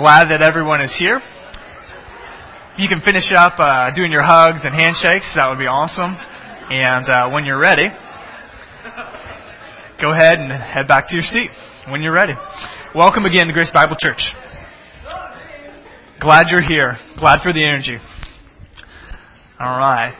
glad that everyone is here. You can finish up uh, doing your hugs and handshakes. That would be awesome. And uh, when you're ready, go ahead and head back to your seat when you're ready. Welcome again to Grace Bible Church. Glad you're here. Glad for the energy. All right.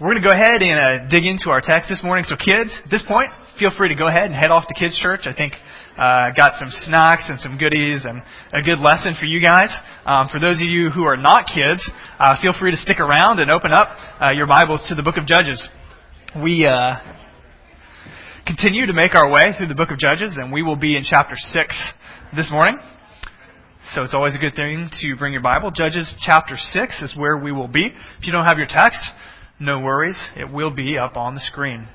We're going to go ahead and uh, dig into our text this morning. So, kids, at this point, feel free to go ahead and head off to Kids Church. I think uh, got some snacks and some goodies and a good lesson for you guys. Um, for those of you who are not kids, uh, feel free to stick around and open up uh, your Bibles to the Book of Judges. We uh, continue to make our way through the Book of Judges, and we will be in chapter six this morning. So it's always a good thing to bring your Bible. Judges chapter 6 is where we will be. If you don't have your text, no worries. It will be up on the screen.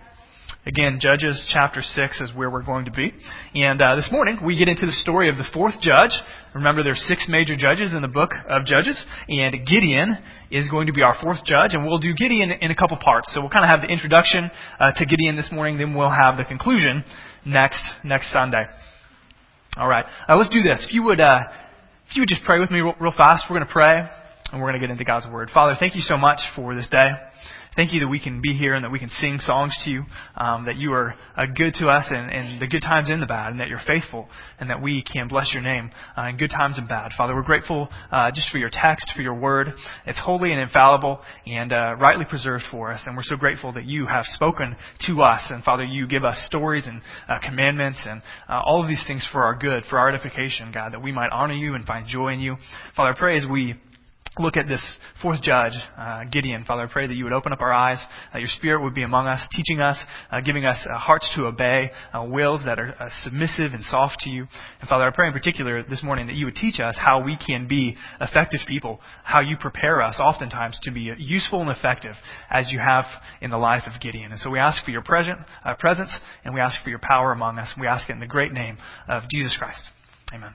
Again, Judges chapter 6 is where we're going to be. And uh, this morning, we get into the story of the fourth judge. Remember, there are six major judges in the book of Judges, and Gideon is going to be our fourth judge, and we'll do Gideon in a couple parts. So we'll kind of have the introduction uh, to Gideon this morning, then we'll have the conclusion next next Sunday. All right, uh, let's do this. If you would, uh, if you would just pray with me real, real fast, we're going to pray, and we're going to get into God's Word. Father, thank you so much for this day. Thank you that we can be here and that we can sing songs to you, um, that you are uh, good to us and, and the good times and the bad, and that you're faithful, and that we can bless your name uh, in good times and bad. Father, we're grateful uh, just for your text, for your word. It's holy and infallible and uh, rightly preserved for us, and we're so grateful that you have spoken to us. And Father, you give us stories and uh, commandments and uh, all of these things for our good, for our edification, God, that we might honor you and find joy in you. Father, I pray as we look at this fourth judge, uh, Gideon. Father, I pray that you would open up our eyes, that your Spirit would be among us, teaching us, uh, giving us uh, hearts to obey, uh, wills that are uh, submissive and soft to you. And Father, I pray in particular this morning that you would teach us how we can be effective people, how you prepare us oftentimes to be useful and effective as you have in the life of Gideon. And so we ask for your present, uh, presence and we ask for your power among us. We ask it in the great name of Jesus Christ. Amen.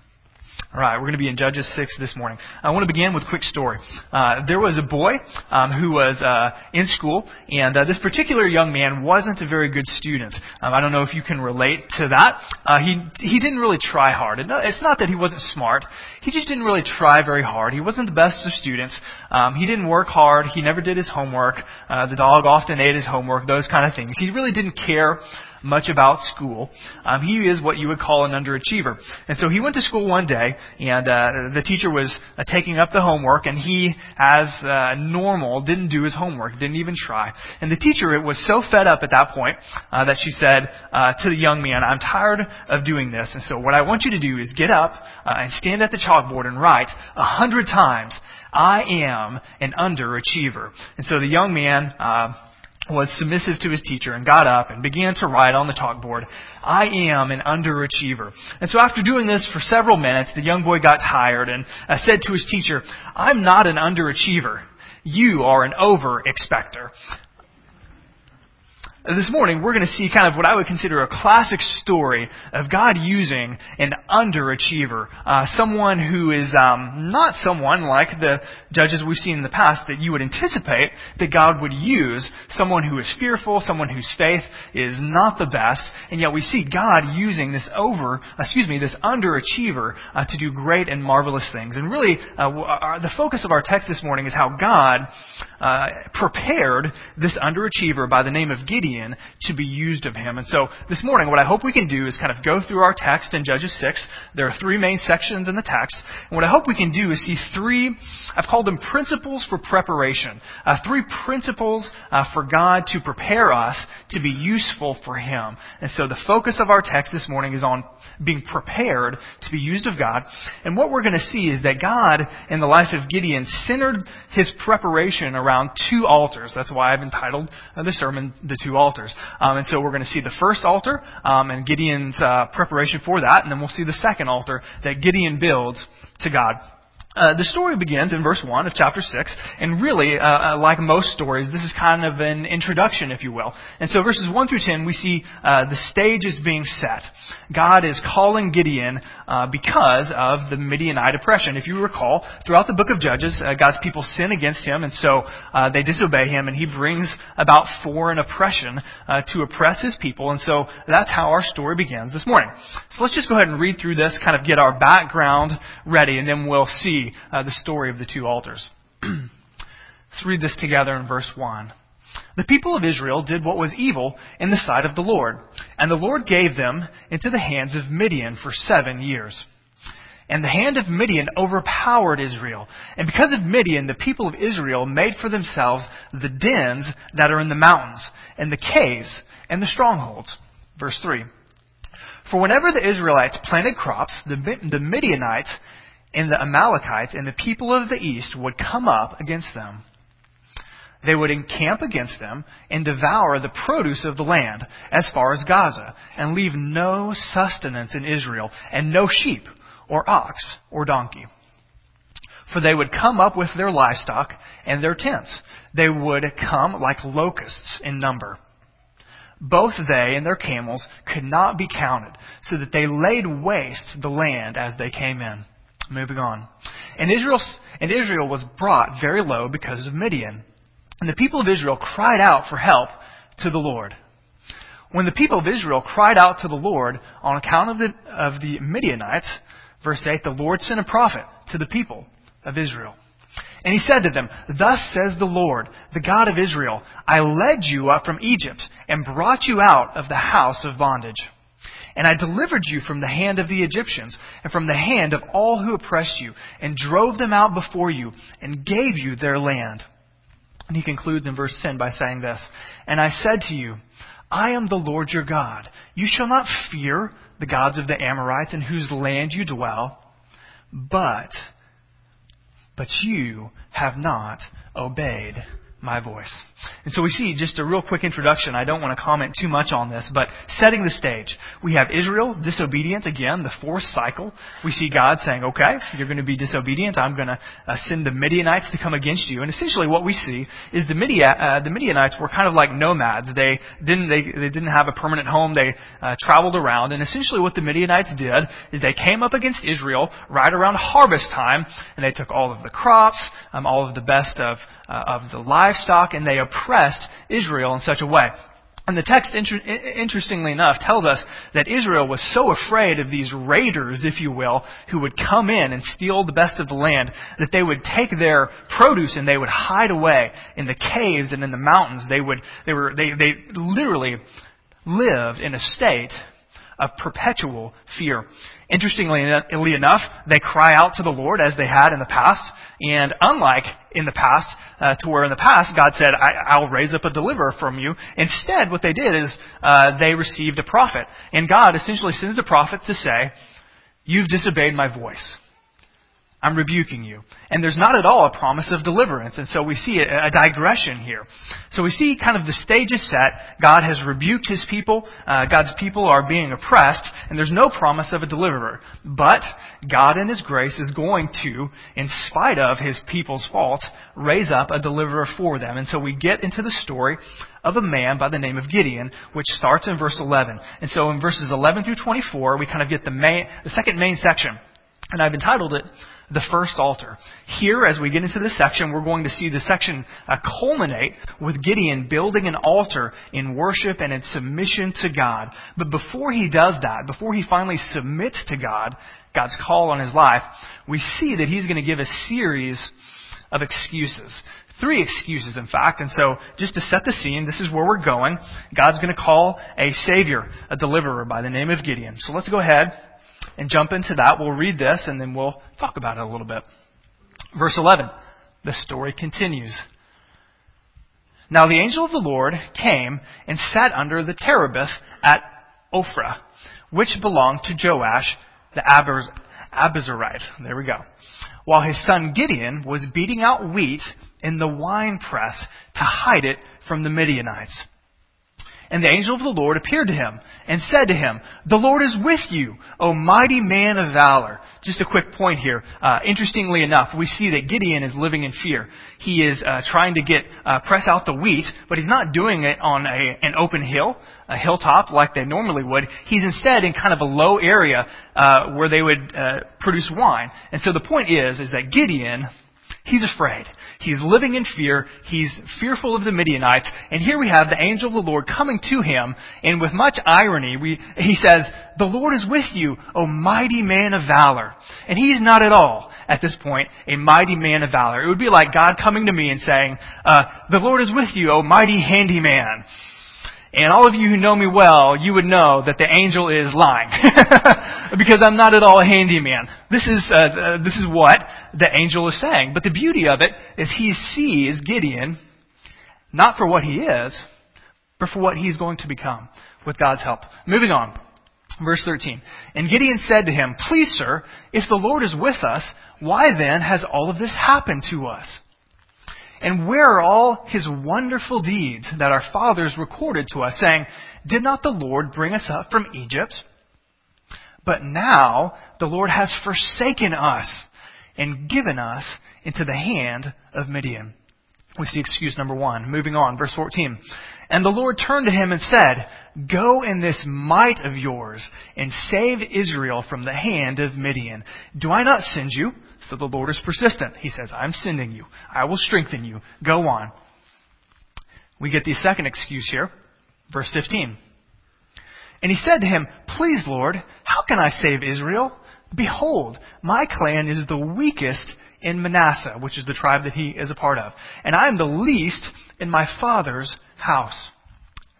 All right, we're going to be in Judges 6 this morning. I want to begin with a quick story. Uh, there was a boy um, who was uh, in school, and uh, this particular young man wasn't a very good student. Um, I don't know if you can relate to that. Uh, he he didn't really try hard. It's not that he wasn't smart. He just didn't really try very hard. He wasn't the best of students. Um, he didn't work hard. He never did his homework. Uh, the dog often ate his homework. Those kind of things. He really didn't care much about school. Um, he is what you would call an underachiever. And so he went to school one day, and uh, the teacher was uh, taking up the homework, and he, as uh, normal, didn't do his homework, didn't even try. And the teacher was so fed up at that point uh, that she said uh, to the young man, I'm tired of doing this, and so what I want you to do is get up uh, and stand at the chalkboard and write a hundred times, I am an underachiever. And so the young man, uh, was submissive to his teacher and got up and began to write on the chalkboard, I am an underachiever. And so after doing this for several minutes, the young boy got tired and uh, said to his teacher, I'm not an underachiever. You are an over-expector this morning we're going to see kind of what I would consider a classic story of God using an underachiever, uh, someone who is um, not someone like the judges we've seen in the past that you would anticipate that God would use, someone who is fearful, someone whose faith is not the best, and yet we see God using this over, excuse me, this underachiever uh, to do great and marvelous things. And really, uh, our, the focus of our text this morning is how God uh, prepared this underachiever by the name of Gideon to be used of him. And so this morning, what I hope we can do is kind of go through our text in Judges 6. There are three main sections in the text. And what I hope we can do is see three, I've called them principles for preparation. Uh, three principles uh, for God to prepare us to be useful for Him. And so the focus of our text this morning is on being prepared to be used of God. And what we're going to see is that God, in the life of Gideon, centered His preparation around two altars. That's why I've entitled uh, the sermon, The Two Altars altars. Um, and so we're going to see the first altar um, and Gideon's uh, preparation for that, and then we'll see the second altar that Gideon builds to God. Uh, the story begins in verse 1 of chapter 6, and really, uh, uh, like most stories, this is kind of an introduction, if you will. And so verses 1 through 10, we see uh, the stage is being set. God is calling Gideon uh, because of the Midianite oppression. If you recall, throughout the book of Judges, God's people sin against him, and so they disobey him, and he brings about foreign oppression to oppress his people. And so that's how our story begins this morning. So let's just go ahead and read through this, kind of get our background ready, and then we'll see uh, the story of the two altars. Let's read this together in verse 1. The people of Israel did what was evil in the sight of the Lord, and the Lord gave them into the hands of Midian for seven years. And the hand of Midian overpowered Israel. And because of Midian, the people of Israel made for themselves the dens that are in the mountains, and the caves, and the strongholds. Verse 3. For whenever the Israelites planted crops, the, the Midianites and the Amalekites and the people of the east would come up against them. They would encamp against them and devour the produce of the land as far as Gaza, and leave no sustenance in Israel, and no sheep, or ox, or donkey. For they would come up with their livestock and their tents. They would come like locusts in number. Both they and their camels could not be counted, so that they laid waste the land as they came in. Moving on. And Israel, and Israel was brought very low because of Midian. And the people of Israel cried out for help to the Lord. When the people of Israel cried out to the Lord on account of the, of the Midianites, verse 8, the Lord sent a prophet to the people of Israel. And he said to them, Thus says the Lord, the God of Israel, I led you up from Egypt and brought you out of the house of bondage. And I delivered you from the hand of the Egyptians, and from the hand of all who oppressed you, and drove them out before you, and gave you their land. And he concludes in verse 10 by saying this And I said to you, I am the Lord your God. You shall not fear the gods of the Amorites in whose land you dwell, but, but you have not obeyed my voice. And so we see just a real quick introduction. I don't want to comment too much on this, but setting the stage. We have Israel disobedient again, the fourth cycle. We see God saying, okay, you're going to be disobedient. I'm going to uh, send the Midianites to come against you. And essentially what we see is the, Midian, uh, the Midianites were kind of like nomads. They didn't, they, they didn't have a permanent home. They uh, traveled around. And essentially what the Midianites did is they came up against Israel right around harvest time, and they took all of the crops, um, all of the best of, uh, of the livestock, and they oppressed Israel in such a way. And the text, interestingly enough, tells us that Israel was so afraid of these raiders, if you will, who would come in and steal the best of the land, that they would take their produce and they would hide away in the caves and in the mountains. They would, they were, they, they literally lived in a state of perpetual fear. Interestingly enough, they cry out to the Lord as they had in the past. And unlike in the past, uh, to where in the past God said, I, will raise up a deliverer from you. Instead, what they did is uh, they received a prophet. And God essentially sends the prophet to say, You've disobeyed my voice. I'm rebuking you. And there's not at all a promise of deliverance. And so we see a, a digression here. So we see kind of the stage is set. God has rebuked his people. Uh, God's people are being oppressed. And there's no promise of a deliverer. But God in his grace is going to, in spite of his people's fault, raise up a deliverer for them. And so we get into the story of a man by the name of Gideon, which starts in verse 11. And so in verses 11 through 24, we kind of get the main, the second main section. And I've entitled it, the first altar. Here, as we get into this section, we're going to see the section uh, culminate with Gideon building an altar in worship and in submission to God. But before he does that, before he finally submits to God, God's call on his life, we see that he's going to give a series of excuses. Three excuses, in fact. And so, just to set the scene, this is where we're going. God's going to call a Savior, a deliverer by the name of Gideon. So let's go ahead and jump into that. We'll read this and then we'll talk about it a little bit. Verse 11. The story continues. Now the angel of the Lord came and sat under the terebinth at Ophrah, which belonged to Joash the Abiezrite. There we go. While his son Gideon was beating out wheat in the winepress to hide it from the Midianites. And the angel of the Lord appeared to him and said to him, The Lord is with you, O mighty man of valor. Just a quick point here. Uh, interestingly enough, we see that Gideon is living in fear. He is uh, trying to get uh, press out the wheat, but he's not doing it on a, an open hill, a hilltop like they normally would. He's instead in kind of a low area uh, where they would uh, produce wine. And so the point is, is that Gideon He's afraid. He's living in fear. He's fearful of the Midianites. And here we have the angel of the Lord coming to him, and with much irony, we, he says, The Lord is with you, O mighty man of valor. And he's not at all, at this point, a mighty man of valor. It would be like God coming to me and saying, uh, The Lord is with you, O mighty handyman. And all of you who know me well, you would know that the angel is lying. because I'm not at all a handyman. This is, uh, uh, this is what the angel is saying. But the beauty of it is he sees Gideon not for what he is, but for what he's going to become with God's help. Moving on. Verse 13. And Gideon said to him, Please, sir, if the Lord is with us, why then has all of this happened to us? And where are all his wonderful deeds that our fathers recorded to us, saying, Did not the Lord bring us up from Egypt? But now the Lord has forsaken us and given us into the hand of Midian. We see excuse number one. Moving on, verse 14. And the Lord turned to him and said, Go in this might of yours and save Israel from the hand of Midian. Do I not send you? So the Lord is persistent. He says, I'm sending you. I will strengthen you. Go on. We get the second excuse here. Verse 15. And he said to him, Please, Lord, how can I save Israel? Behold, my clan is the weakest in Manasseh, which is the tribe that he is a part of, and I am the least in my father's house.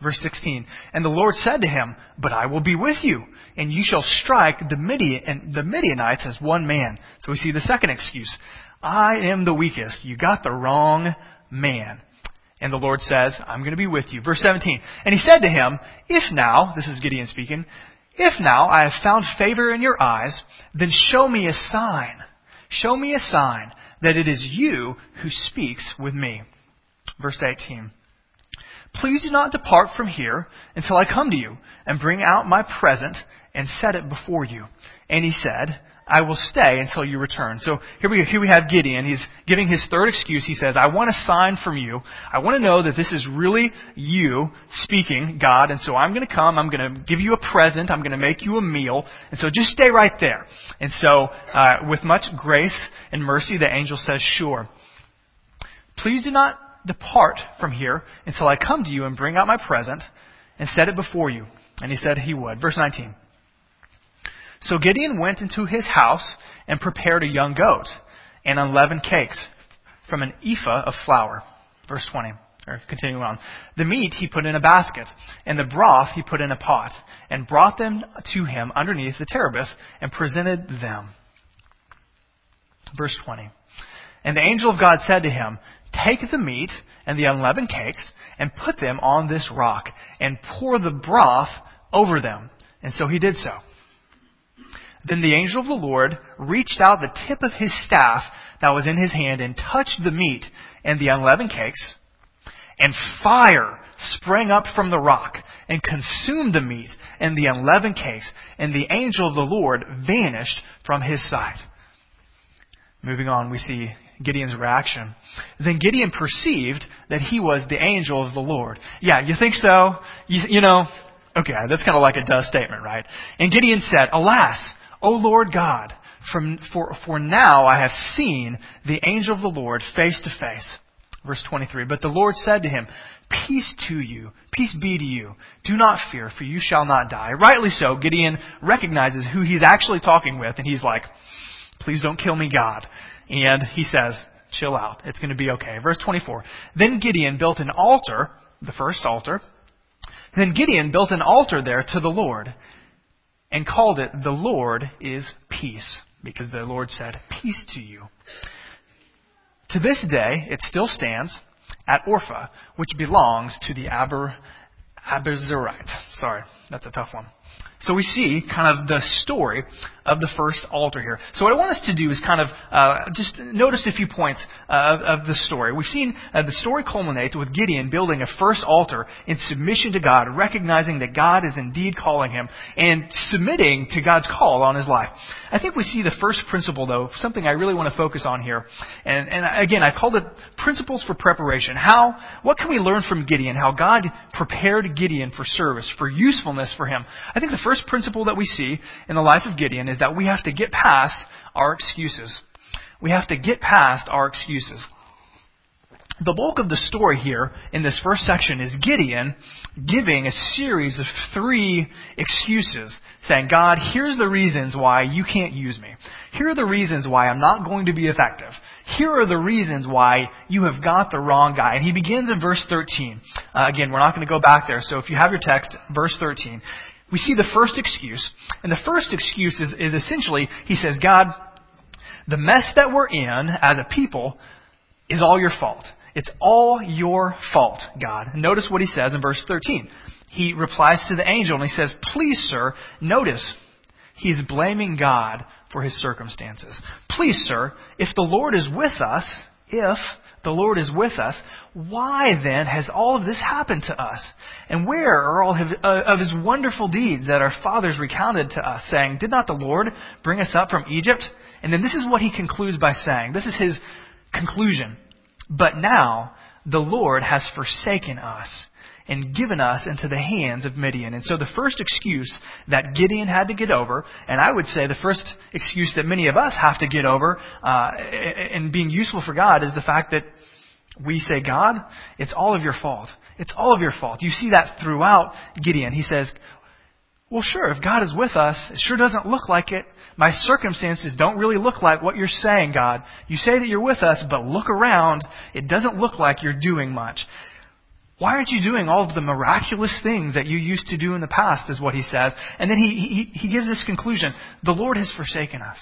Verse 16. And the Lord said to him, But I will be with you, and you shall strike the, Midian, the Midianites as one man. So we see the second excuse. I am the weakest. You got the wrong man. And the Lord says, I'm going to be with you. Verse 17. And he said to him, If now, this is Gideon speaking, if now I have found favor in your eyes, then show me a sign. Show me a sign that it is you who speaks with me. Verse 18. Please do not depart from here until I come to you and bring out my present and set it before you. And he said, I will stay until you return. So here we, here we have Gideon. He's giving his third excuse. He says, I want a sign from you. I want to know that this is really you speaking, God. And so I'm going to come. I'm going to give you a present. I'm going to make you a meal. And so just stay right there. And so, uh, with much grace and mercy, the angel says, sure. Please do not depart from here until I come to you and bring out my present and set it before you. And he said he would. Verse 19. So Gideon went into his house and prepared a young goat and unleavened cakes from an ephah of flour. Verse 20. Or continuing on. The meat he put in a basket, and the broth he put in a pot, and brought them to him underneath the terebinth, and presented them. Verse 20. And the angel of God said to him, Take the meat and the unleavened cakes and put them on this rock and pour the broth over them. And so he did so. Then the angel of the Lord reached out the tip of his staff that was in his hand and touched the meat and the unleavened cakes. And fire sprang up from the rock and consumed the meat and the unleavened cakes. And the angel of the Lord vanished from his sight. Moving on, we see Gideon's reaction. Then Gideon perceived that he was the angel of the Lord. Yeah, you think so? You, you know, okay, that's kind of like a does statement, right? And Gideon said, Alas, O Lord God, from, for, for now I have seen the angel of the Lord face to face. Verse 23. But the Lord said to him, Peace to you, peace be to you. Do not fear, for you shall not die. Rightly so, Gideon recognizes who he's actually talking with, and he's like, Please don't kill me, God. And he says, chill out. It's going to be okay. Verse 24. Then Gideon built an altar, the first altar. Then Gideon built an altar there to the Lord and called it, The Lord is Peace, because the Lord said, Peace to you. To this day, it still stands at Orpha, which belongs to the Aber. Sorry, that's a tough one. So we see kind of the story of the first altar here. So what I want us to do is kind of uh, just notice a few points uh, of, of the story. We've seen uh, the story culminate with Gideon building a first altar in submission to God, recognizing that God is indeed calling him, and submitting to God's call on his life. I think we see the first principle, though, something I really want to focus on here. And, and again, I called it principles for preparation. How, what can we learn from Gideon? How God prepared Gideon for service, for usefulness for him. I think the first principle that we see in the life of Gideon is that we have to get past our excuses. We have to get past our excuses. The bulk of the story here in this first section is Gideon giving a series of three excuses, saying, God, here's the reasons why you can't use me. Here are the reasons why I'm not going to be effective. Here are the reasons why you have got the wrong guy. And he begins in verse 13. Uh, again, we're not going to go back there, so if you have your text, verse 13. We see the first excuse, and the first excuse is, is essentially, he says, God, the mess that we're in as a people is all your fault. It's all your fault, God. Notice what he says in verse 13. He replies to the angel and he says, Please, sir, notice he's blaming God for his circumstances. Please, sir, if the Lord is with us, if the Lord is with us, why then has all of this happened to us? And where are all uh, of his wonderful deeds that our fathers recounted to us, saying, Did not the Lord bring us up from Egypt? And then this is what he concludes by saying. This is his conclusion. But now the Lord has forsaken us and given us into the hands of Midian. And so the first excuse that Gideon had to get over, and I would say the first excuse that many of us have to get over uh, in being useful for God is the fact that we say, God, it's all of your fault. It's all of your fault. You see that throughout Gideon. He says, well, sure, if God is with us, it sure doesn't look like it. My circumstances don't really look like what you're saying, God. You say that you're with us, but look around. It doesn't look like you're doing much. Why aren't you doing all of the miraculous things that you used to do in the past, is what he says. And then he, he, he gives this conclusion. The Lord has forsaken us.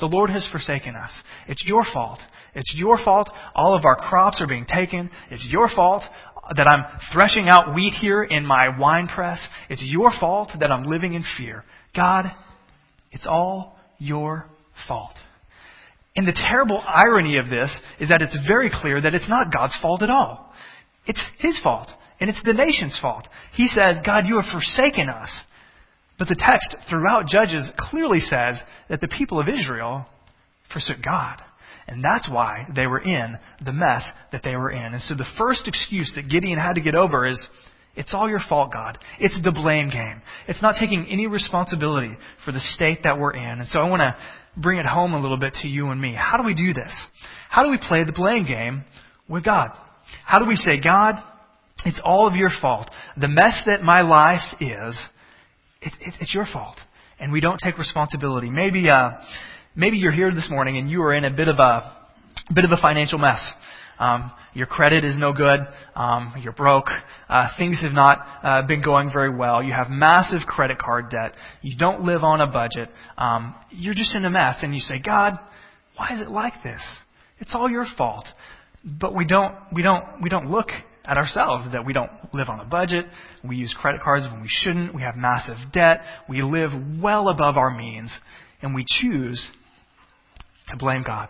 The Lord has forsaken us. It's your fault. It's your fault. All of our crops are being taken. It's your fault that I'm threshing out wheat here in my wine press. It's your fault that I'm living in fear. God, it's all your fault. And the terrible irony of this is that it's very clear that it's not God's fault at all. It's his fault. And it's the nation's fault. He says, God, you have forsaken us. But the text throughout Judges clearly says that the people of Israel forsook God. And that's why they were in the mess that they were in. And so the first excuse that Gideon had to get over is, it's all your fault, God. It's the blame game. It's not taking any responsibility for the state that we're in. And so I want to bring it home a little bit to you and me. How do we do this? How do we play the blame game with God? How do we say, God, it's all of your fault. The mess that my life is, it, it, it's your fault. And we don't take responsibility. Maybe, uh, maybe you're here this morning and you are in a bit of a, bit of a financial mess. Um, your credit is no good. Um, you're broke. Uh, things have not uh, been going very well. You have massive credit card debt. You don't live on a budget. Um, you're just in a mess, and you say, God, why is it like this? It's all your fault. But we don't, we don't, we don't look at ourselves that we don't live on a budget. We use credit cards when we shouldn't. We have massive debt. We live well above our means, and we choose to blame God.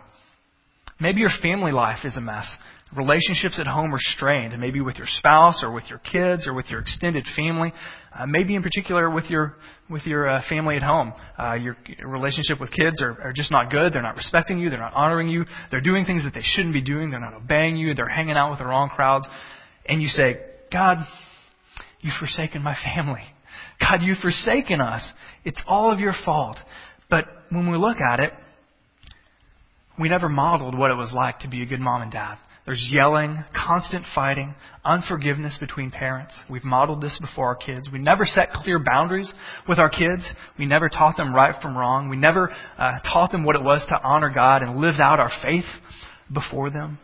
Maybe your family life is a mess. Relationships at home are strained, maybe with your spouse or with your kids or with your extended family. Uh, maybe in particular with your with your uh, family at home. Uh, your relationship with kids are, are just not good. They're not respecting you. They're not honoring you. They're doing things that they shouldn't be doing. They're not obeying you. They're hanging out with the wrong crowds. And you say, God, you've forsaken my family. God, you've forsaken us. It's all of your fault. But when we look at it, we never modeled what it was like to be a good mom and dad. There's yelling, constant fighting, unforgiveness between parents. We've modeled this before our kids. We never set clear boundaries with our kids. We never taught them right from wrong. We never uh, taught them what it was to honor God and live out our faith before them.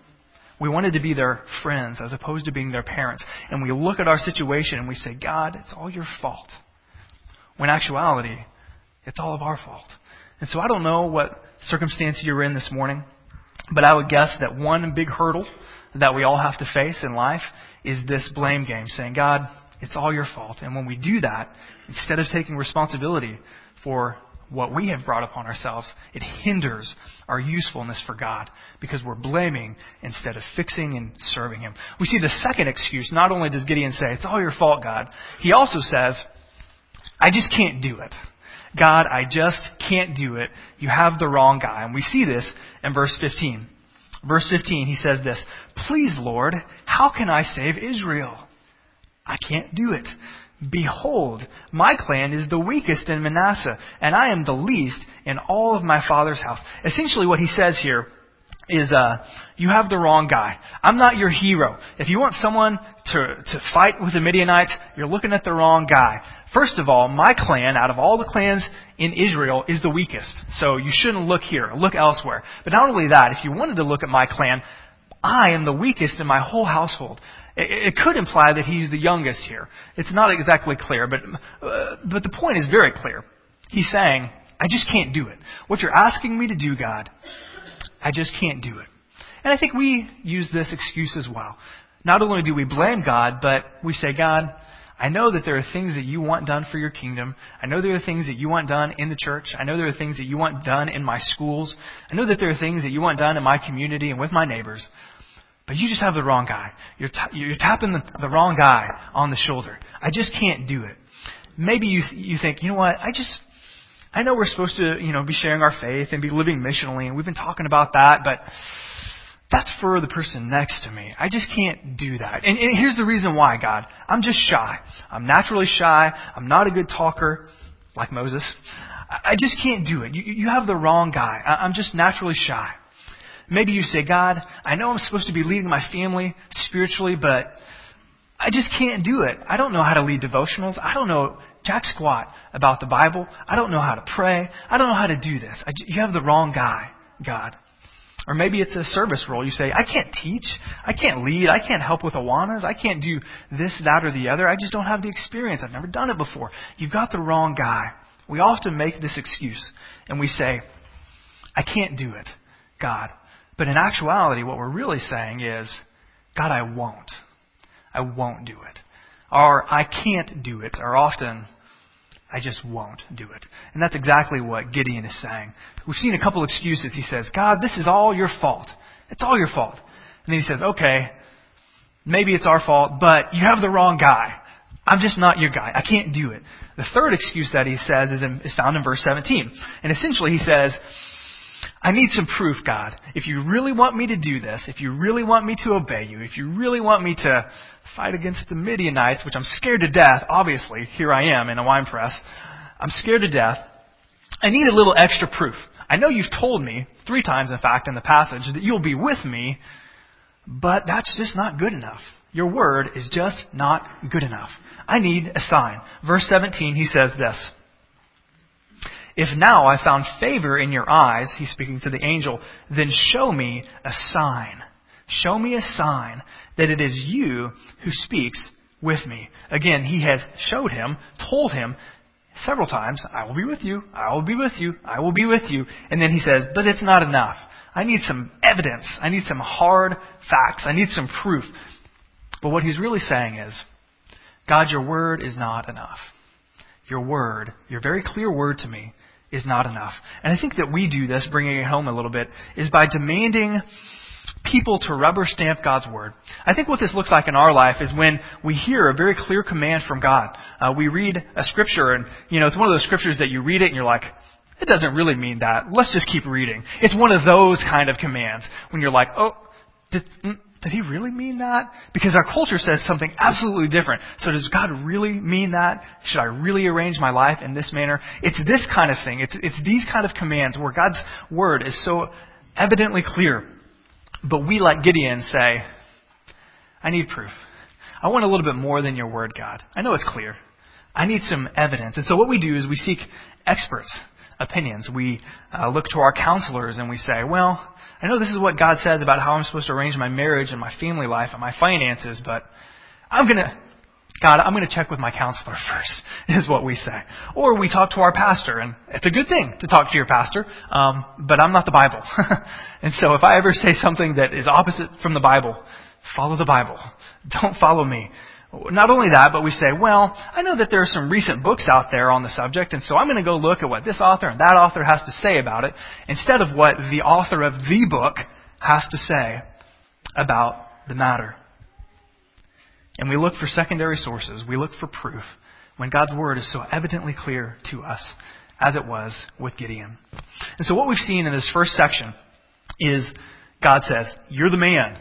We wanted to be their friends as opposed to being their parents. And we look at our situation and we say, God, it's all your fault. When actuality, it's all of our fault. And so I don't know what circumstance you're in this morning, but I would guess that one big hurdle that we all have to face in life is this blame game, saying, God, it's all your fault. And when we do that, instead of taking responsibility for what we have brought upon ourselves, it hinders our usefulness for God because we're blaming instead of fixing and serving Him. We see the second excuse. Not only does Gideon say, It's all your fault, God, he also says, I just can't do it. God, I just can't do it. You have the wrong guy. And we see this in verse 15. Verse 15, he says this Please, Lord, how can I save Israel? I can't do it. Behold, my clan is the weakest in Manasseh, and I am the least in all of my father's house. Essentially, what he says here is uh, you have the wrong guy. I'm not your hero. If you want someone to, to fight with the Midianites, you're looking at the wrong guy. First of all, my clan, out of all the clans in Israel, is the weakest. So you shouldn't look here. Look elsewhere. But not only that, if you wanted to look at my clan, I am the weakest in my whole household. It, could imply that he's the youngest here. It's not exactly clear, but, uh, but the point is very clear. He's saying, I just can't do it. What you're asking me to do, God, I just can't do it. And I think we use this excuse as well. Not only do we blame God, but we say, God, I know that there are things that you want done for your kingdom. I know there are things that you want done in the church. I know there are things that you want done in my schools. I know that there are things that you want done in my community and with my neighbors. But you just have the wrong guy. You're, t- you're tapping the, the wrong guy on the shoulder. I just can't do it. Maybe you, th- you think, you know what, I just, I know we're supposed to, you know, be sharing our faith and be living missionally, and we've been talking about that, but that's for the person next to me. I just can't do that. And, and here's the reason why, God. I'm just shy. I'm naturally shy. I'm not a good talker, like Moses. I, I just can't do it. You, you have the wrong guy. I, I'm just naturally shy. Maybe you say, God, I know I'm supposed to be leading my family spiritually, but I just can't do it. I don't know how to lead devotionals. I don't know jack squat about the Bible. I don't know how to pray. I don't know how to do this. I, you have the wrong guy, God. Or maybe it's a service role. You say, I can't teach. I can't lead. I can't help with Awanas. I can't do this, that, or the other. I just don't have the experience. I've never done it before. You've got the wrong guy. We often make this excuse and we say, I can't do it, God. But in actuality, what we're really saying is, God, I won't. I won't do it. Or I can't do it are often, I just won't do it. And that's exactly what Gideon is saying. We've seen a couple excuses. He says, God, this is all your fault. It's all your fault. And then he says, okay, maybe it's our fault, but you have the wrong guy. I'm just not your guy. I can't do it. The third excuse that he says is, in, is found in verse 17. And essentially he says, I need some proof, God. If you really want me to do this, if you really want me to obey you, if you really want me to fight against the Midianites, which I'm scared to death, obviously, here I am in a wine press, I'm scared to death. I need a little extra proof. I know you've told me, three times in fact in the passage, that you'll be with me, but that's just not good enough. Your word is just not good enough. I need a sign. Verse 17, he says this. If now I found favor in your eyes, he's speaking to the angel, then show me a sign. Show me a sign that it is you who speaks with me. Again, he has showed him, told him several times, I will be with you, I will be with you, I will be with you. And then he says, but it's not enough. I need some evidence. I need some hard facts. I need some proof. But what he's really saying is, God, your word is not enough. Your word, your very clear word to me, is not enough. And I think that we do this, bringing it home a little bit, is by demanding people to rubber stamp God's word. I think what this looks like in our life is when we hear a very clear command from God. Uh, we read a scripture, and you know it's one of those scriptures that you read it and you're like, it doesn't really mean that. Let's just keep reading. It's one of those kind of commands when you're like, oh, mm, did he really mean that? Because our culture says something absolutely different. So does God really mean that? Should I really arrange my life in this manner? It's this kind of thing. It's, it's these kind of commands where God's word is so evidently clear. But we, like Gideon, say, I need proof. I want a little bit more than your word, God. I know it's clear. I need some evidence. And so what we do is we seek experts' opinions. We uh, look to our counselors and we say, well, I know this is what God says about how I'm supposed to arrange my marriage and my family life and my finances, but I'm going to, God, I'm going to check with my counselor first, is what we say. Or we talk to our pastor, and it's a good thing to talk to your pastor, um, but I'm not the Bible. and so if I ever say something that is opposite from the Bible, follow the Bible. Don't follow me. Not only that, but we say, well, I know that there are some recent books out there on the subject, and so I'm going to go look at what this author and that author has to say about it, instead of what the author of the book has to say about the matter. And we look for secondary sources. We look for proof when God's word is so evidently clear to us, as it was with Gideon. And so what we've seen in this first section is God says, You're the man.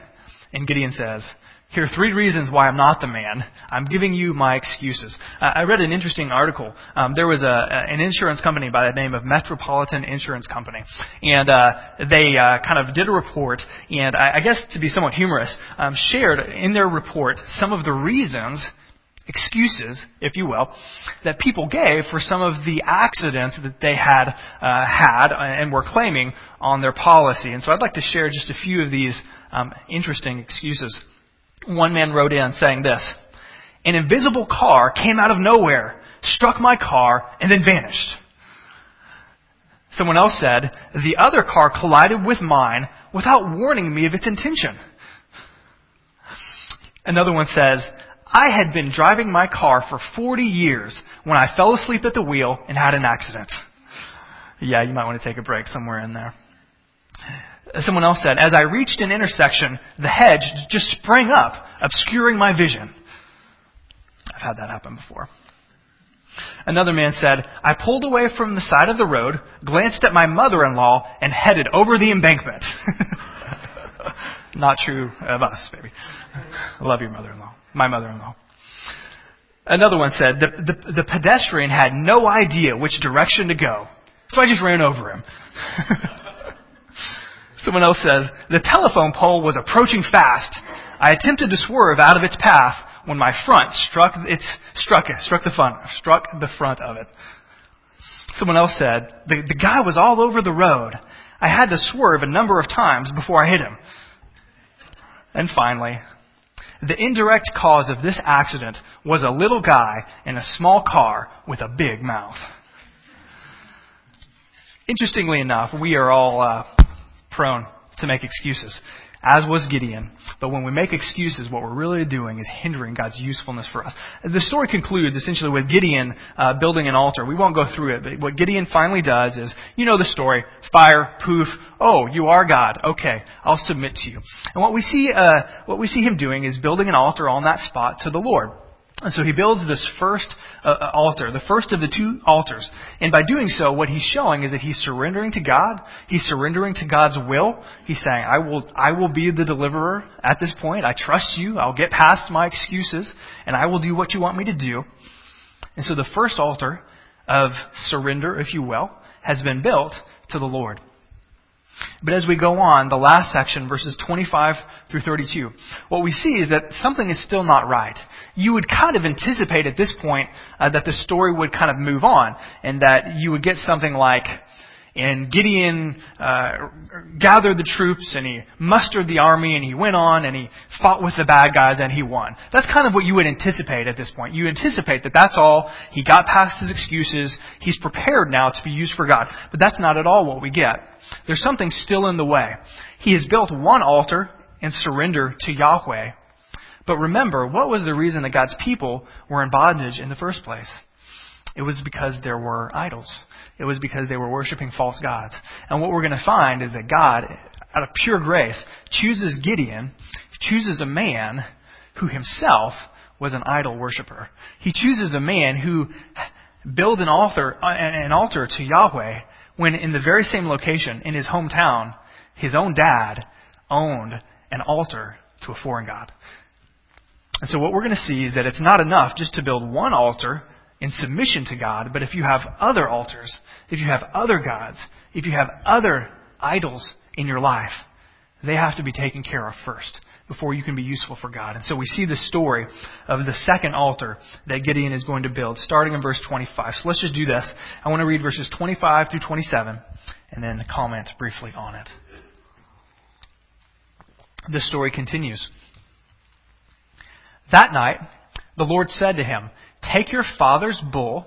And Gideon says, here are three reasons why I'm not the man. I'm giving you my excuses. Uh, I read an interesting article. Um, there was a, an insurance company by the name of Metropolitan Insurance Company, and uh, they uh, kind of did a report, and I, I guess to be somewhat humorous, um, shared in their report some of the reasons excuses, if you will, that people gave for some of the accidents that they had uh, had and were claiming on their policy. And so I'd like to share just a few of these um, interesting excuses. One man wrote in saying this An invisible car came out of nowhere, struck my car, and then vanished. Someone else said, The other car collided with mine without warning me of its intention. Another one says, I had been driving my car for 40 years when I fell asleep at the wheel and had an accident. Yeah, you might want to take a break somewhere in there. Someone else said, as I reached an intersection, the hedge just sprang up, obscuring my vision. I've had that happen before. Another man said, I pulled away from the side of the road, glanced at my mother-in-law, and headed over the embankment. Not true of us, baby. I love your mother-in-law. My mother-in-law. Another one said, the, the, the pedestrian had no idea which direction to go, so I just ran over him. Someone else says, the telephone pole was approaching fast. I attempted to swerve out of its path when my front struck its struck it, struck the front, struck the front of it. Someone else said, the, the guy was all over the road. I had to swerve a number of times before I hit him. And finally, the indirect cause of this accident was a little guy in a small car with a big mouth. Interestingly enough, we are all uh, prone to make excuses, as was Gideon. But when we make excuses, what we're really doing is hindering God's usefulness for us. The story concludes essentially with Gideon uh, building an altar. We won't go through it, but what Gideon finally does is, you know the story: fire, poof. Oh, you are God. Okay, I'll submit to you. And what we see, uh, what we see him doing is building an altar on that spot to the Lord. And so he builds this first uh, uh, altar, the first of the two altars. And by doing so, what he's showing is that he's surrendering to God. He's surrendering to God's will. He's saying, I will, I will be the deliverer at this point. I trust you. I'll get past my excuses and I will do what you want me to do. And so the first altar of surrender, if you will, has been built to the Lord. But as we go on, the last section, verses 25 through 32, what we see is that something is still not right. You would kind of anticipate at this point uh, that the story would kind of move on, and that you would get something like, and Gideon uh, gathered the troops, and he mustered the army, and he went on, and he fought with the bad guys, and he won. That's kind of what you would anticipate at this point. You anticipate that that's all. He got past his excuses. He's prepared now to be used for God. But that's not at all what we get. There's something still in the way. He has built one altar and surrender to Yahweh. But remember, what was the reason that God's people were in bondage in the first place? It was because there were idols. It was because they were worshiping false gods. And what we're going to find is that God, out of pure grace, chooses Gideon, chooses a man who himself was an idol worshiper. He chooses a man who builds an altar, an altar to Yahweh when in the very same location in his hometown, his own dad owned an altar to a foreign god. And so what we're going to see is that it's not enough just to build one altar in submission to God, but if you have other altars, if you have other gods, if you have other idols in your life, they have to be taken care of first before you can be useful for God. And so we see the story of the second altar that Gideon is going to build, starting in verse 25. So let's just do this. I want to read verses 25 through 27 and then comment briefly on it. The story continues. That night, the Lord said to him, Take your father's bull.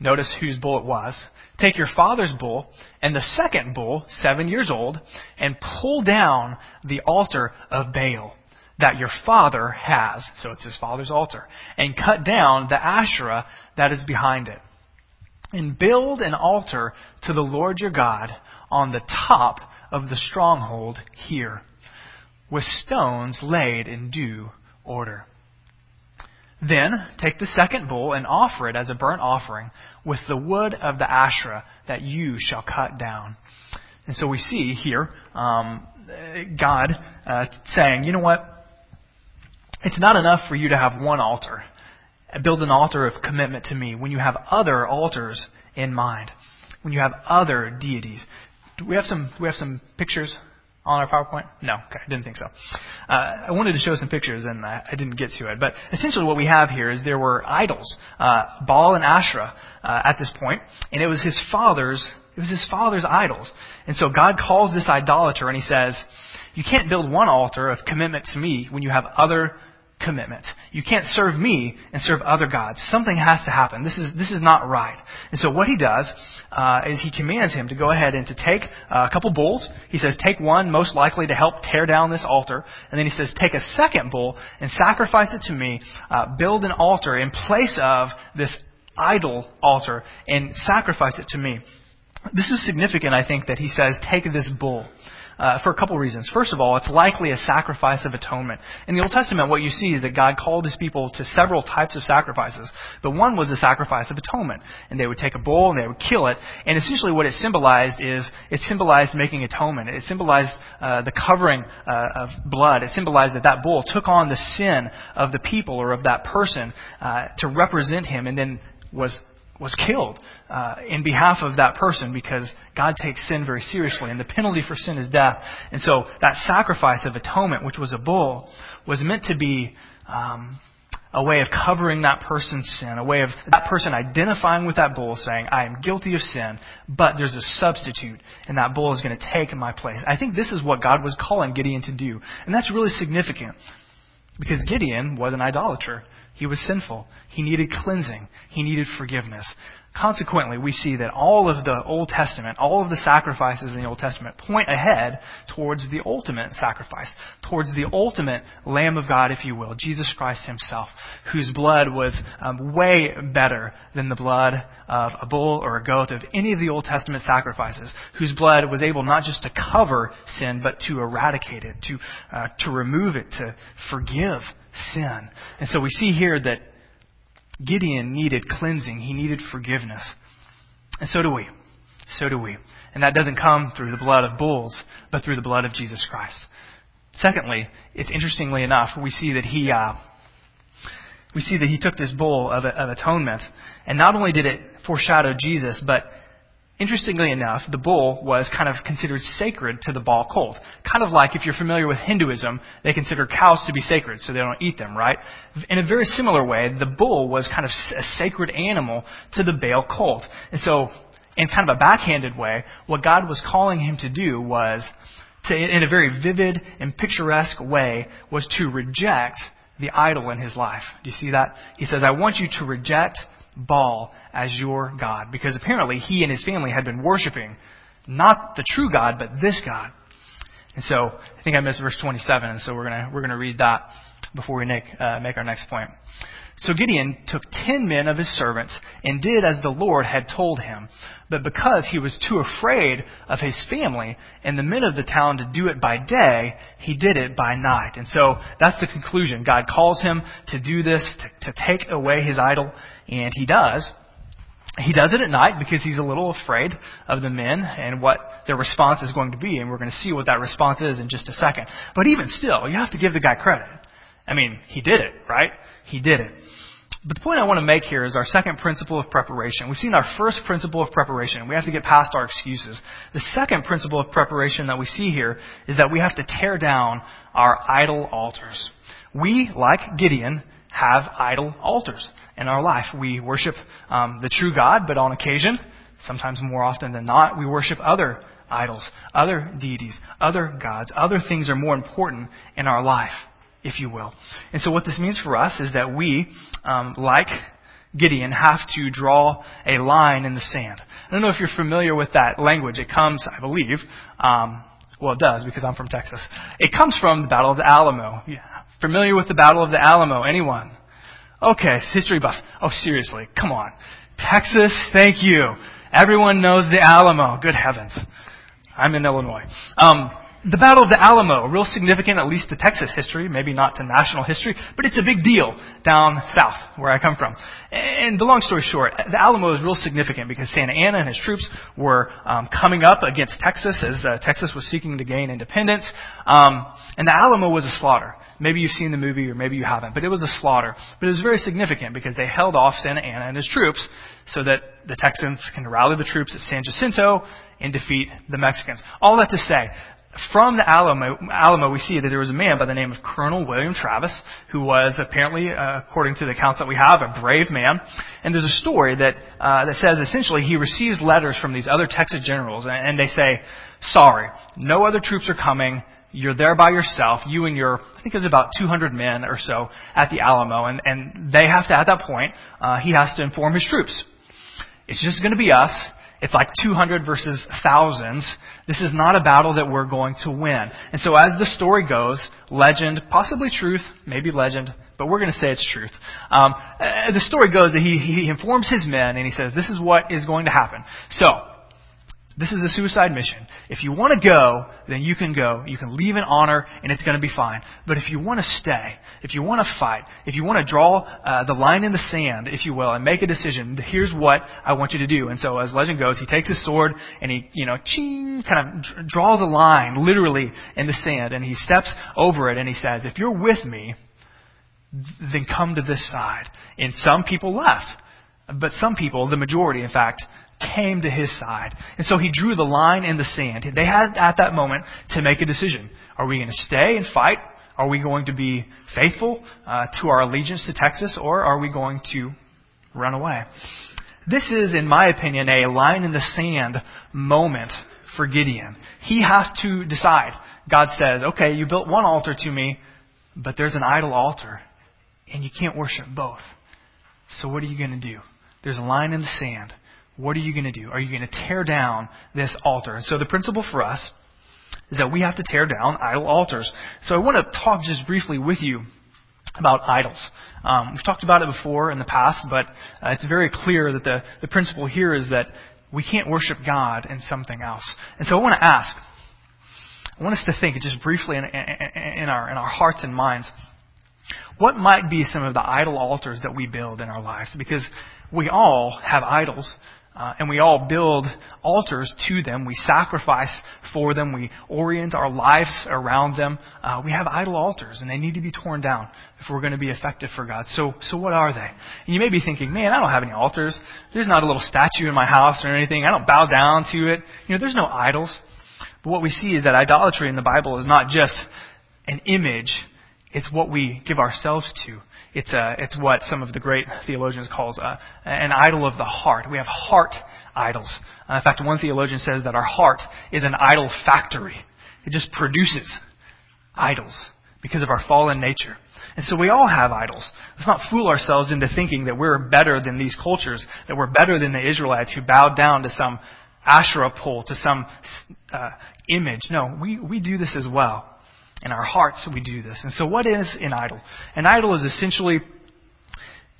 Notice whose bull it was. Take your father's bull and the second bull, seven years old, and pull down the altar of Baal. that your father has, so it's his father's altar, and cut down the Asherah that is behind it. And build an altar to the Lord your God on the top of the stronghold here, with stones laid in due order. Then take the second bull and offer it as a burnt offering with the wood of the Asherah that you shall cut down. And so we see here um, God uh, saying, you know what? It's not enough for you to have one altar. Build an altar of commitment to me when you have other altars in mind, when you have other deities. Do we have some? Do we have some pictures on our PowerPoint? No, okay, I didn't think so. Uh, I wanted to show some pictures and I, I, didn't get to it. But essentially, what we have here is there were idols, uh, Baal and Asherah, uh, at this point, and it was his father's. It was his father's idols. And so God calls this idolater and he says, You can't build one altar of commitment to me when you have other commitment. You can't serve me and serve other gods. Something has to happen. This is, this is not right. And so what he does uh, is he commands him to go ahead and to take uh, a couple bulls. He says, take one most likely to help tear down this altar. And then he says, take a second bull and sacrifice it to me. Uh, build an altar in place of this idol altar and sacrifice it to me. This is significant, I think, that he says, take this bull uh, for a couple reasons. First of all, it's likely a sacrifice of atonement. In the Old Testament, what you see is that God called his people to several types of sacrifices. The one was a sacrifice of atonement. And they would take a bull and they would kill it. And essentially what it symbolized is, it symbolized making atonement. It symbolized uh, the covering uh, of blood. It symbolized that that bull took on the sin of the people or of that person uh, to represent him and then was was killed uh, in behalf of that person because God takes sin very seriously, and the penalty for sin is death. And so that sacrifice of atonement, which was a bull, was meant to be um, a way of covering that person's sin, a way of that person identifying with that bull, saying, "I am guilty of sin, but there's a substitute, and that bull is going to take my place." I think this is what God was calling Gideon to do, and that's really significant because Gideon was an idolater. He was sinful. He needed cleansing. He needed forgiveness. Consequently, we see that all of the Old Testament, all of the sacrifices in the Old Testament point ahead towards the ultimate sacrifice, towards the ultimate Lamb of God, if you will, Jesus Christ Himself, whose blood was um, way better than the blood of a bull or a goat, of any of the Old Testament sacrifices, whose blood was able not just to cover sin, but to eradicate it, to, uh, to remove it, to forgive sin. And so we see here that Gideon needed cleansing, he needed forgiveness. And so do we. So do we. And that doesn't come through the blood of bulls, but through the blood of Jesus Christ. Secondly, it's interestingly enough, we see that he, uh, we see that he took this bull of, of atonement, and not only did it foreshadow Jesus, but Interestingly enough, the bull was kind of considered sacred to the Baal cult. Kind of like if you're familiar with Hinduism, they consider cows to be sacred, so they don't eat them, right? In a very similar way, the bull was kind of a sacred animal to the Baal cult. And so, in kind of a backhanded way, what God was calling him to do was, to, in a very vivid and picturesque way, was to reject the idol in his life. Do you see that? He says, I want you to reject Baal as your God. Because apparently he and his family had been worshiping not the true God, but this God. And so I think I missed verse 27, and so we're gonna we're gonna read that before we make uh, make our next point. So Gideon took ten men of his servants and did as the Lord had told him. But because he was too afraid of his family and the men of the town to do it by day, he did it by night. And so that's the conclusion. God calls him to do this, to, to take away his idol, and he does. He does it at night because he's a little afraid of the men and what their response is going to be, and we're going to see what that response is in just a second. But even still, you have to give the guy credit. I mean, he did it, right? He did it. But the point I want to make here is our second principle of preparation. We've seen our first principle of preparation. We have to get past our excuses. The second principle of preparation that we see here is that we have to tear down our idol altars. We, like Gideon, have idol altars in our life. We worship um, the true God, but on occasion, sometimes more often than not, we worship other idols, other deities, other gods. Other things are more important in our life if you will. And so what this means for us is that we, um, like Gideon, have to draw a line in the sand. I don't know if you're familiar with that language. It comes, I believe, um, Well, it does because I'm from Texas. It comes from the Battle of the Alamo. Yeah. Familiar with the Battle of the Alamo? Anyone? Okay, history buffs. Oh, seriously, come on. Texas, thank you. Everyone knows the Alamo. Good heavens. I'm in Illinois. Um, the Battle of the Alamo, real significant, at least to Texas history, maybe not to national history, but it's a big deal down south where I come from. And the long story short, the Alamo is real significant because Santa Anna and his troops were um, coming up against Texas as uh, Texas was seeking to gain independence. Um, and the Alamo was a slaughter. Maybe you've seen the movie or maybe you haven't, but it was a slaughter. But it was very significant because they held off Santa Anna and his troops so that the Texans can rally the troops at San Jacinto and defeat the Mexicans. All that to say, from the Alamo, Alamo, we see that there was a man by the name of Colonel William Travis, who was apparently, uh, according to the accounts that we have, a brave man. And there's a story that uh, that says essentially he receives letters from these other Texas generals, and, and they say, "Sorry, no other troops are coming. You're there by yourself. You and your, I think it was about 200 men or so at the Alamo, and and they have to at that point, uh, he has to inform his troops. It's just to be us." It's like 200 versus thousands. This is not a battle that we're going to win. And so as the story goes, legend, possibly truth, maybe legend, but we're going to say it's truth. Um, uh, the story goes that he, he informs his men and he says, this is what is going to happen. So, this is a suicide mission. If you want to go, then you can go. You can leave in honor, and it's going to be fine. But if you want to stay, if you want to fight, if you want to draw uh, the line in the sand, if you will, and make a decision, here's what I want you to do. And so, as legend goes, he takes his sword and he, you know, ching, kind of draws a line, literally, in the sand, and he steps over it and he says, "If you're with me, then come to this side." And some people left. But some people, the majority in fact, came to his side. And so he drew the line in the sand. They had at that moment to make a decision. Are we going to stay and fight? Are we going to be faithful uh, to our allegiance to Texas? Or are we going to run away? This is, in my opinion, a line in the sand moment for Gideon. He has to decide. God says, okay, you built one altar to me, but there's an idol altar, and you can't worship both. So what are you going to do? There's a line in the sand. What are you going to do? Are you going to tear down this altar? And so the principle for us is that we have to tear down idol altars. So I want to talk just briefly with you about idols. Um, we've talked about it before in the past, but uh, it's very clear that the, the principle here is that we can't worship God in something else. And so I want to ask, I want us to think just briefly in, in, in, our, in our hearts and minds, what might be some of the idol altars that we build in our lives? Because we all have idols uh, and we all build altars to them. We sacrifice for them. We orient our lives around them. Uh, we have idol altars, and they need to be torn down if we're going to be effective for God. So, so what are they? And you may be thinking, man, I don't have any altars. There's not a little statue in my house or anything. I don't bow down to it. You know, there's no idols. But what we see is that idolatry in the Bible is not just an image. It's what we give ourselves to. It's, uh, it's what some of the great theologians calls uh, an idol of the heart. We have heart idols. Uh, in fact, one theologian says that our heart is an idol factory. It just produces idols because of our fallen nature. And so we all have idols. Let's not fool ourselves into thinking that we're better than these cultures, that we're better than the Israelites who bowed down to some Asherah pole, to some uh, image. No, we, we do this as well. In our hearts, we do this. And so, what is an idol? An idol is essentially,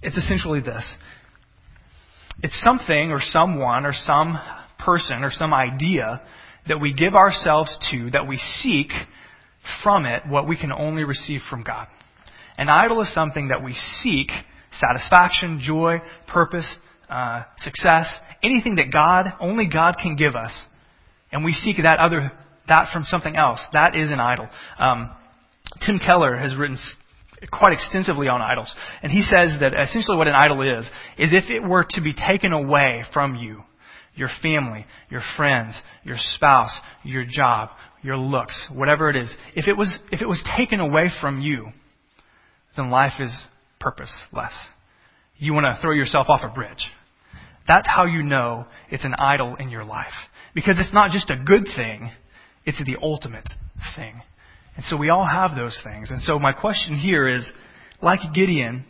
it's essentially this. It's something or someone or some person or some idea that we give ourselves to, that we seek from it what we can only receive from God. An idol is something that we seek satisfaction, joy, purpose, uh, success, anything that God, only God can give us. And we seek that other that from something else. That is an idol. Um, Tim Keller has written quite extensively on idols, and he says that essentially what an idol is is if it were to be taken away from you, your family, your friends, your spouse, your job, your looks, whatever it is, if it was if it was taken away from you, then life is purposeless. You want to throw yourself off a bridge. That's how you know it's an idol in your life. Because it's not just a good thing, it's the ultimate thing. And so we all have those things. And so my question here is, like Gideon,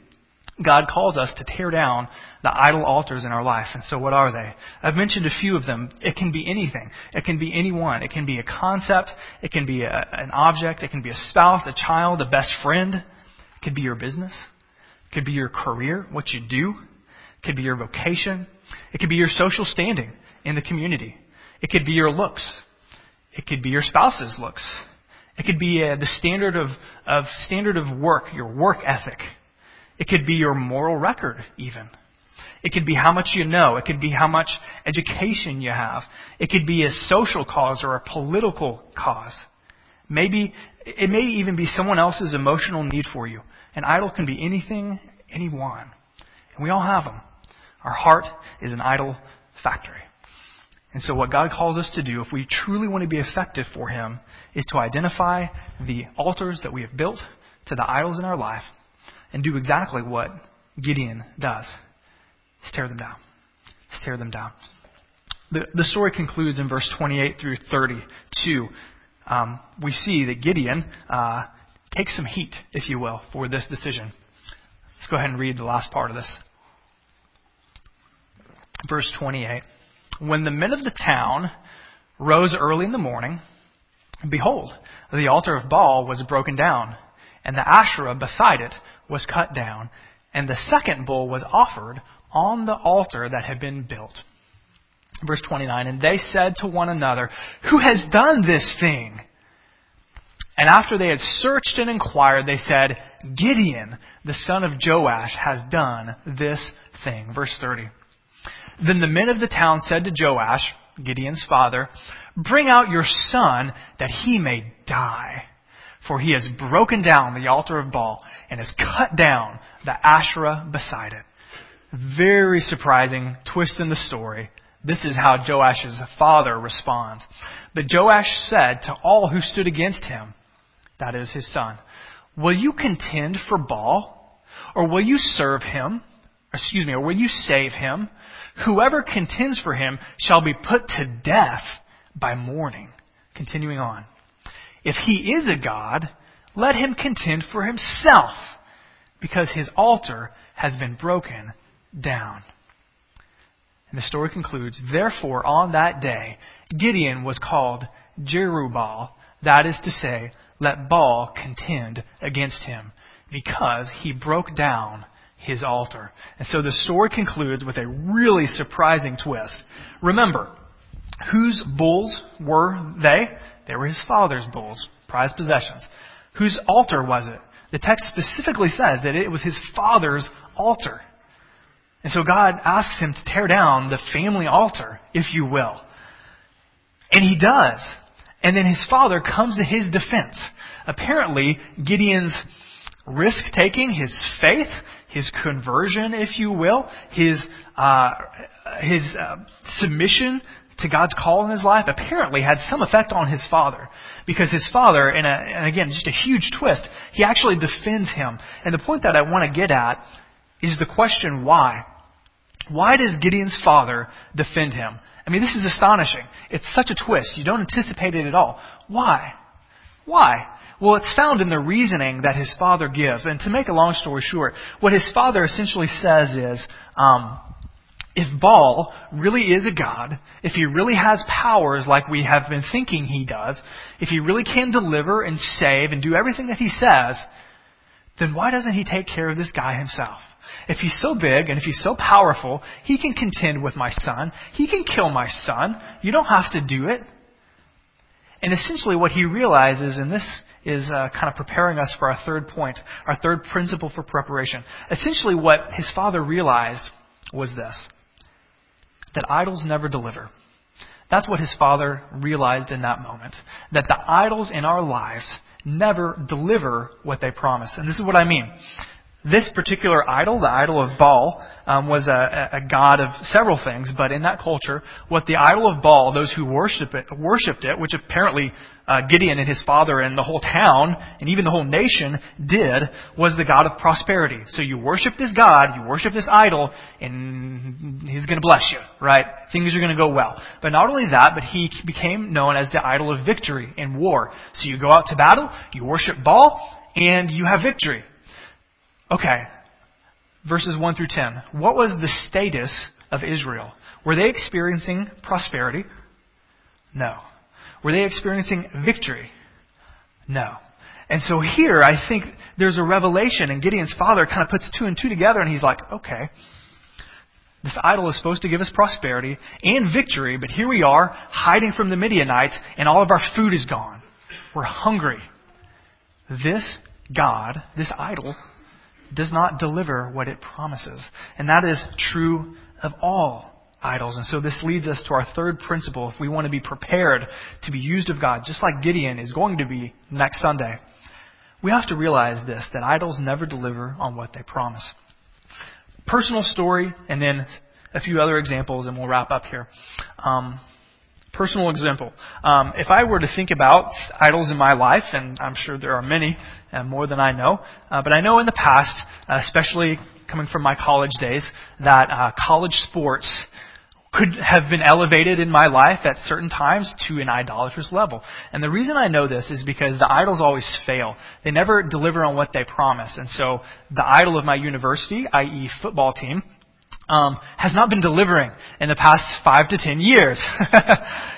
God calls us to tear down the idol altars in our life. And so what are they? I've mentioned a few of them. It can be anything. It can be anyone. It can be a concept. It can be a, an object. It can be a spouse, a child, a best friend. It could be your business. It could be your career, what you do. It could be your vocation. It could be your social standing in the community. It could be your looks. It could be your spouse's looks. It could be uh, the standard of, of standard of work, your work ethic. It could be your moral record, even. It could be how much you know. It could be how much education you have. It could be a social cause or a political cause. Maybe, it may even be someone else's emotional need for you. An idol can be anything, anyone. And we all have them. Our heart is an idol factory. And so what God calls us to do, if we truly want to be effective for Him, is to identify the altars that we have built to the idols in our life and do exactly what Gideon does. Is tear them down. Is tear them down. The, the story concludes in verse 28 through 32. Um, we see that Gideon uh, takes some heat, if you will, for this decision. Let's go ahead and read the last part of this. Verse 28. When the men of the town rose early in the morning, behold, the altar of Baal was broken down, and the Asherah beside it was cut down, and the second bull was offered on the altar that had been built. Verse 29, and they said to one another, Who has done this thing? And after they had searched and inquired, they said, Gideon, the son of Joash, has done this thing. Verse 30. Then the men of the town said to Joash, Gideon's father, Bring out your son that he may die for he has broken down the altar of Baal and has cut down the Asherah beside it. Very surprising twist in the story. This is how Joash's father responds. But Joash said to all who stood against him, that is his son, Will you contend for Baal? Or will you serve him? Excuse me, or will you save him? Whoever contends for him shall be put to death by morning. Continuing on. If he is a God, let him contend for himself, because his altar has been broken down. And the story concludes, Therefore, on that day, Gideon was called Jerubbaal, that is to say, let Baal contend against him, because he broke down his altar. And so the story concludes with a really surprising twist. Remember, whose bulls were they? They were his father's bulls, prized possessions. Whose altar was it? The text specifically says that it was his father's altar. And so God asks him to tear down the family altar, if you will. And he does. And then his father comes to his defense. Apparently, Gideon's risk taking, his faith, his conversion, if you will, his, uh, his uh, submission to God's call in his life apparently had some effect on his father. Because his father, in a, and again, just a huge twist, he actually defends him. And the point that I want to get at is the question why. Why does Gideon's father defend him? I mean, this is astonishing. It's such a twist. You don't anticipate it at all. Why? Why? Well, it's found in the reasoning that his father gives. And to make a long story short, what his father essentially says is, um, if Baal really is a god, if he really has powers like we have been thinking he does, if he really can deliver and save and do everything that he says, then why doesn't he take care of this guy himself? If he's so big and if he's so powerful, he can contend with my son. He can kill my son. You don't have to do it. And essentially what he realizes, and this is uh, kind of preparing us for our third point, our third principle for preparation. Essentially what his father realized was this that idols never deliver. That's what his father realized in that moment. That the idols in our lives never deliver what they promise. And this is what I mean. This particular idol, the idol of Baal, um, was a, a, god of several things, but in that culture, what the idol of Baal, those who worship it, worshipped it, which apparently uh, Gideon and his father and the whole town and even the whole nation did, was the god of prosperity. So you worship this god, you worship this idol, and he's going to bless you, right? Things are going to go well. But not only that, but he became known as the idol of victory in war. So you go out to battle, you worship Baal, and you have victory. Okay. Verses 1 through 10. What was the status of Israel? Were they experiencing prosperity? No. Were they experiencing victory? No. And so here, I think there's a revelation, and Gideon's father kind of puts two and two together, and he's like, okay, this idol is supposed to give us prosperity and victory, but here we are, hiding from the Midianites, and all of our food is gone. We're hungry. This God, this idol, does not deliver what it promises. And that is true of all idols. And so this leads us to our third principle. If we want to be prepared to be used of God, just like Gideon is going to be next Sunday, we have to realize this that idols never deliver on what they promise. Personal story, and then a few other examples, and we'll wrap up here. Um, personal example. Um, if I were to think about idols in my life, and I'm sure there are many, uh, more than I know, uh, but I know in the past, uh, especially coming from my college days, that uh, college sports could have been elevated in my life at certain times to an idolatrous level. And the reason I know this is because the idols always fail. They never deliver on what they promise. And so the idol of my university, i.e. football team, um, has not been delivering in the past five to ten years.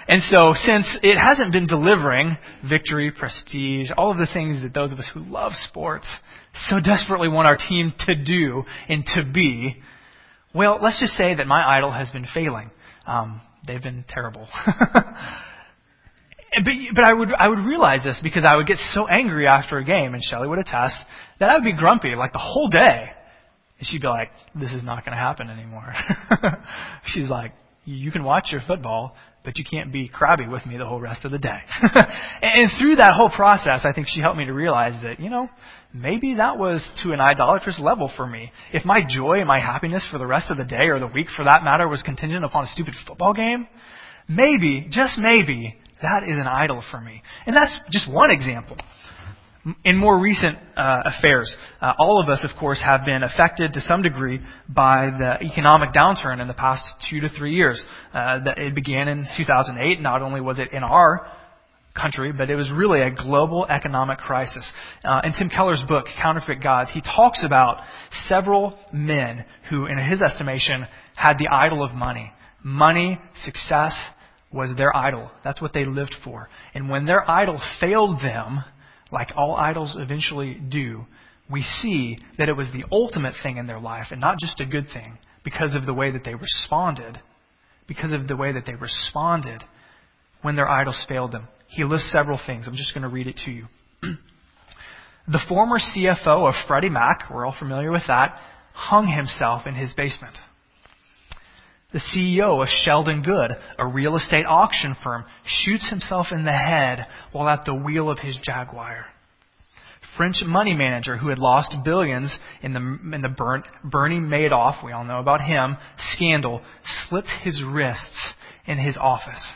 and so since it hasn't been delivering victory, prestige, all of the things that those of us who love sports so desperately want our team to do and to be, well, let's just say that my idol has been failing. Um, they've been terrible. but, but I would I would realize this because I would get so angry after a game, and Shelly would attest that I would be grumpy like the whole day. She'd be like, "This is not going to happen anymore." She's like, "You can watch your football, but you can't be crabby with me the whole rest of the day." and through that whole process, I think she helped me to realize that you know maybe that was to an idolatrous level for me. If my joy and my happiness for the rest of the day or the week for that matter was contingent upon a stupid football game, maybe, just maybe, that is an idol for me. And that's just one example. In more recent uh, affairs, uh, all of us, of course, have been affected to some degree by the economic downturn in the past two to three years. Uh, that it began in 2008. Not only was it in our country, but it was really a global economic crisis. Uh, in Tim Keller's book, Counterfeit Gods, he talks about several men who, in his estimation, had the idol of money. Money, success was their idol. That's what they lived for. And when their idol failed them, like all idols eventually do, we see that it was the ultimate thing in their life and not just a good thing because of the way that they responded. Because of the way that they responded when their idols failed them. He lists several things. I'm just going to read it to you. the former CFO of Freddie Mac, we're all familiar with that, hung himself in his basement. The CEO of Sheldon Good, a real estate auction firm, shoots himself in the head while at the wheel of his Jaguar. French money manager who had lost billions in the, in the Bernie Madoff, we all know about him, scandal, slits his wrists in his office.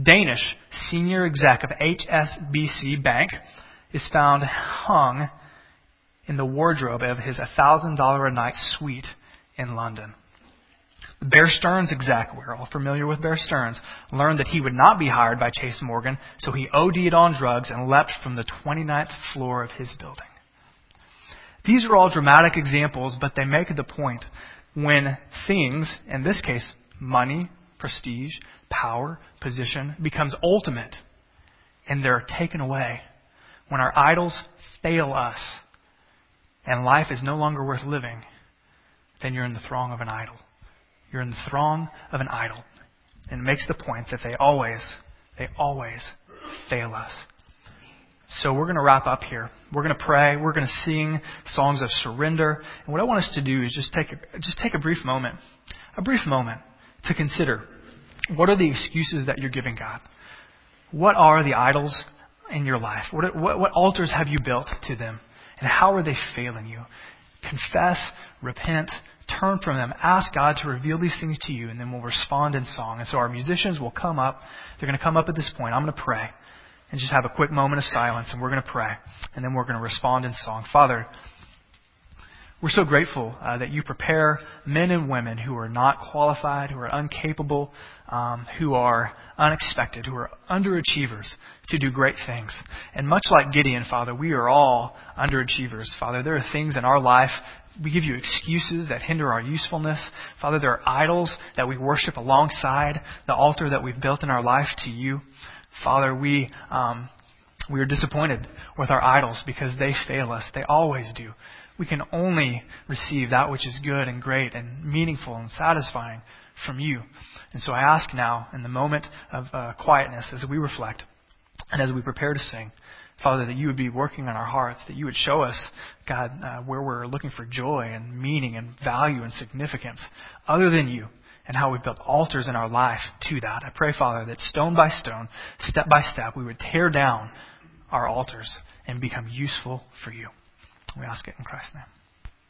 Danish senior exec of HSBC Bank is found hung in the wardrobe of his $1,000 a night suite in London. Bear Stearns exec, we're all familiar with Bear Stearns, learned that he would not be hired by Chase Morgan, so he OD'd on drugs and leapt from the 29th floor of his building. These are all dramatic examples, but they make the point when things, in this case, money, prestige, power, position becomes ultimate and they're taken away. When our idols fail us and life is no longer worth living, then you're in the throng of an idol. You're in the throng of an idol. And it makes the point that they always, they always fail us. So we're going to wrap up here. We're going to pray. We're going to sing songs of surrender. And what I want us to do is just take a, just take a brief moment, a brief moment to consider what are the excuses that you're giving God? What are the idols in your life? What, what, what altars have you built to them? And how are they failing you? Confess, repent, turn from them. Ask God to reveal these things to you, and then we'll respond in song. And so our musicians will come up. They're going to come up at this point. I'm going to pray and just have a quick moment of silence, and we're going to pray. And then we're going to respond in song. Father, we're so grateful uh, that you prepare men and women who are not qualified, who are incapable, um, who are unexpected, who are underachievers to do great things. And much like Gideon, Father, we are all underachievers. Father, there are things in our life we give you excuses that hinder our usefulness. Father, there are idols that we worship alongside the altar that we've built in our life to you. Father, we, um, we are disappointed with our idols because they fail us. They always do. We can only receive that which is good and great and meaningful and satisfying from you. And so I ask now, in the moment of uh, quietness, as we reflect and as we prepare to sing, Father, that you would be working on our hearts, that you would show us, God, uh, where we're looking for joy and meaning and value and significance other than you and how we've built altars in our life to that. I pray, Father, that stone by stone, step by step, we would tear down our altars and become useful for you. We ask it in Christ's name.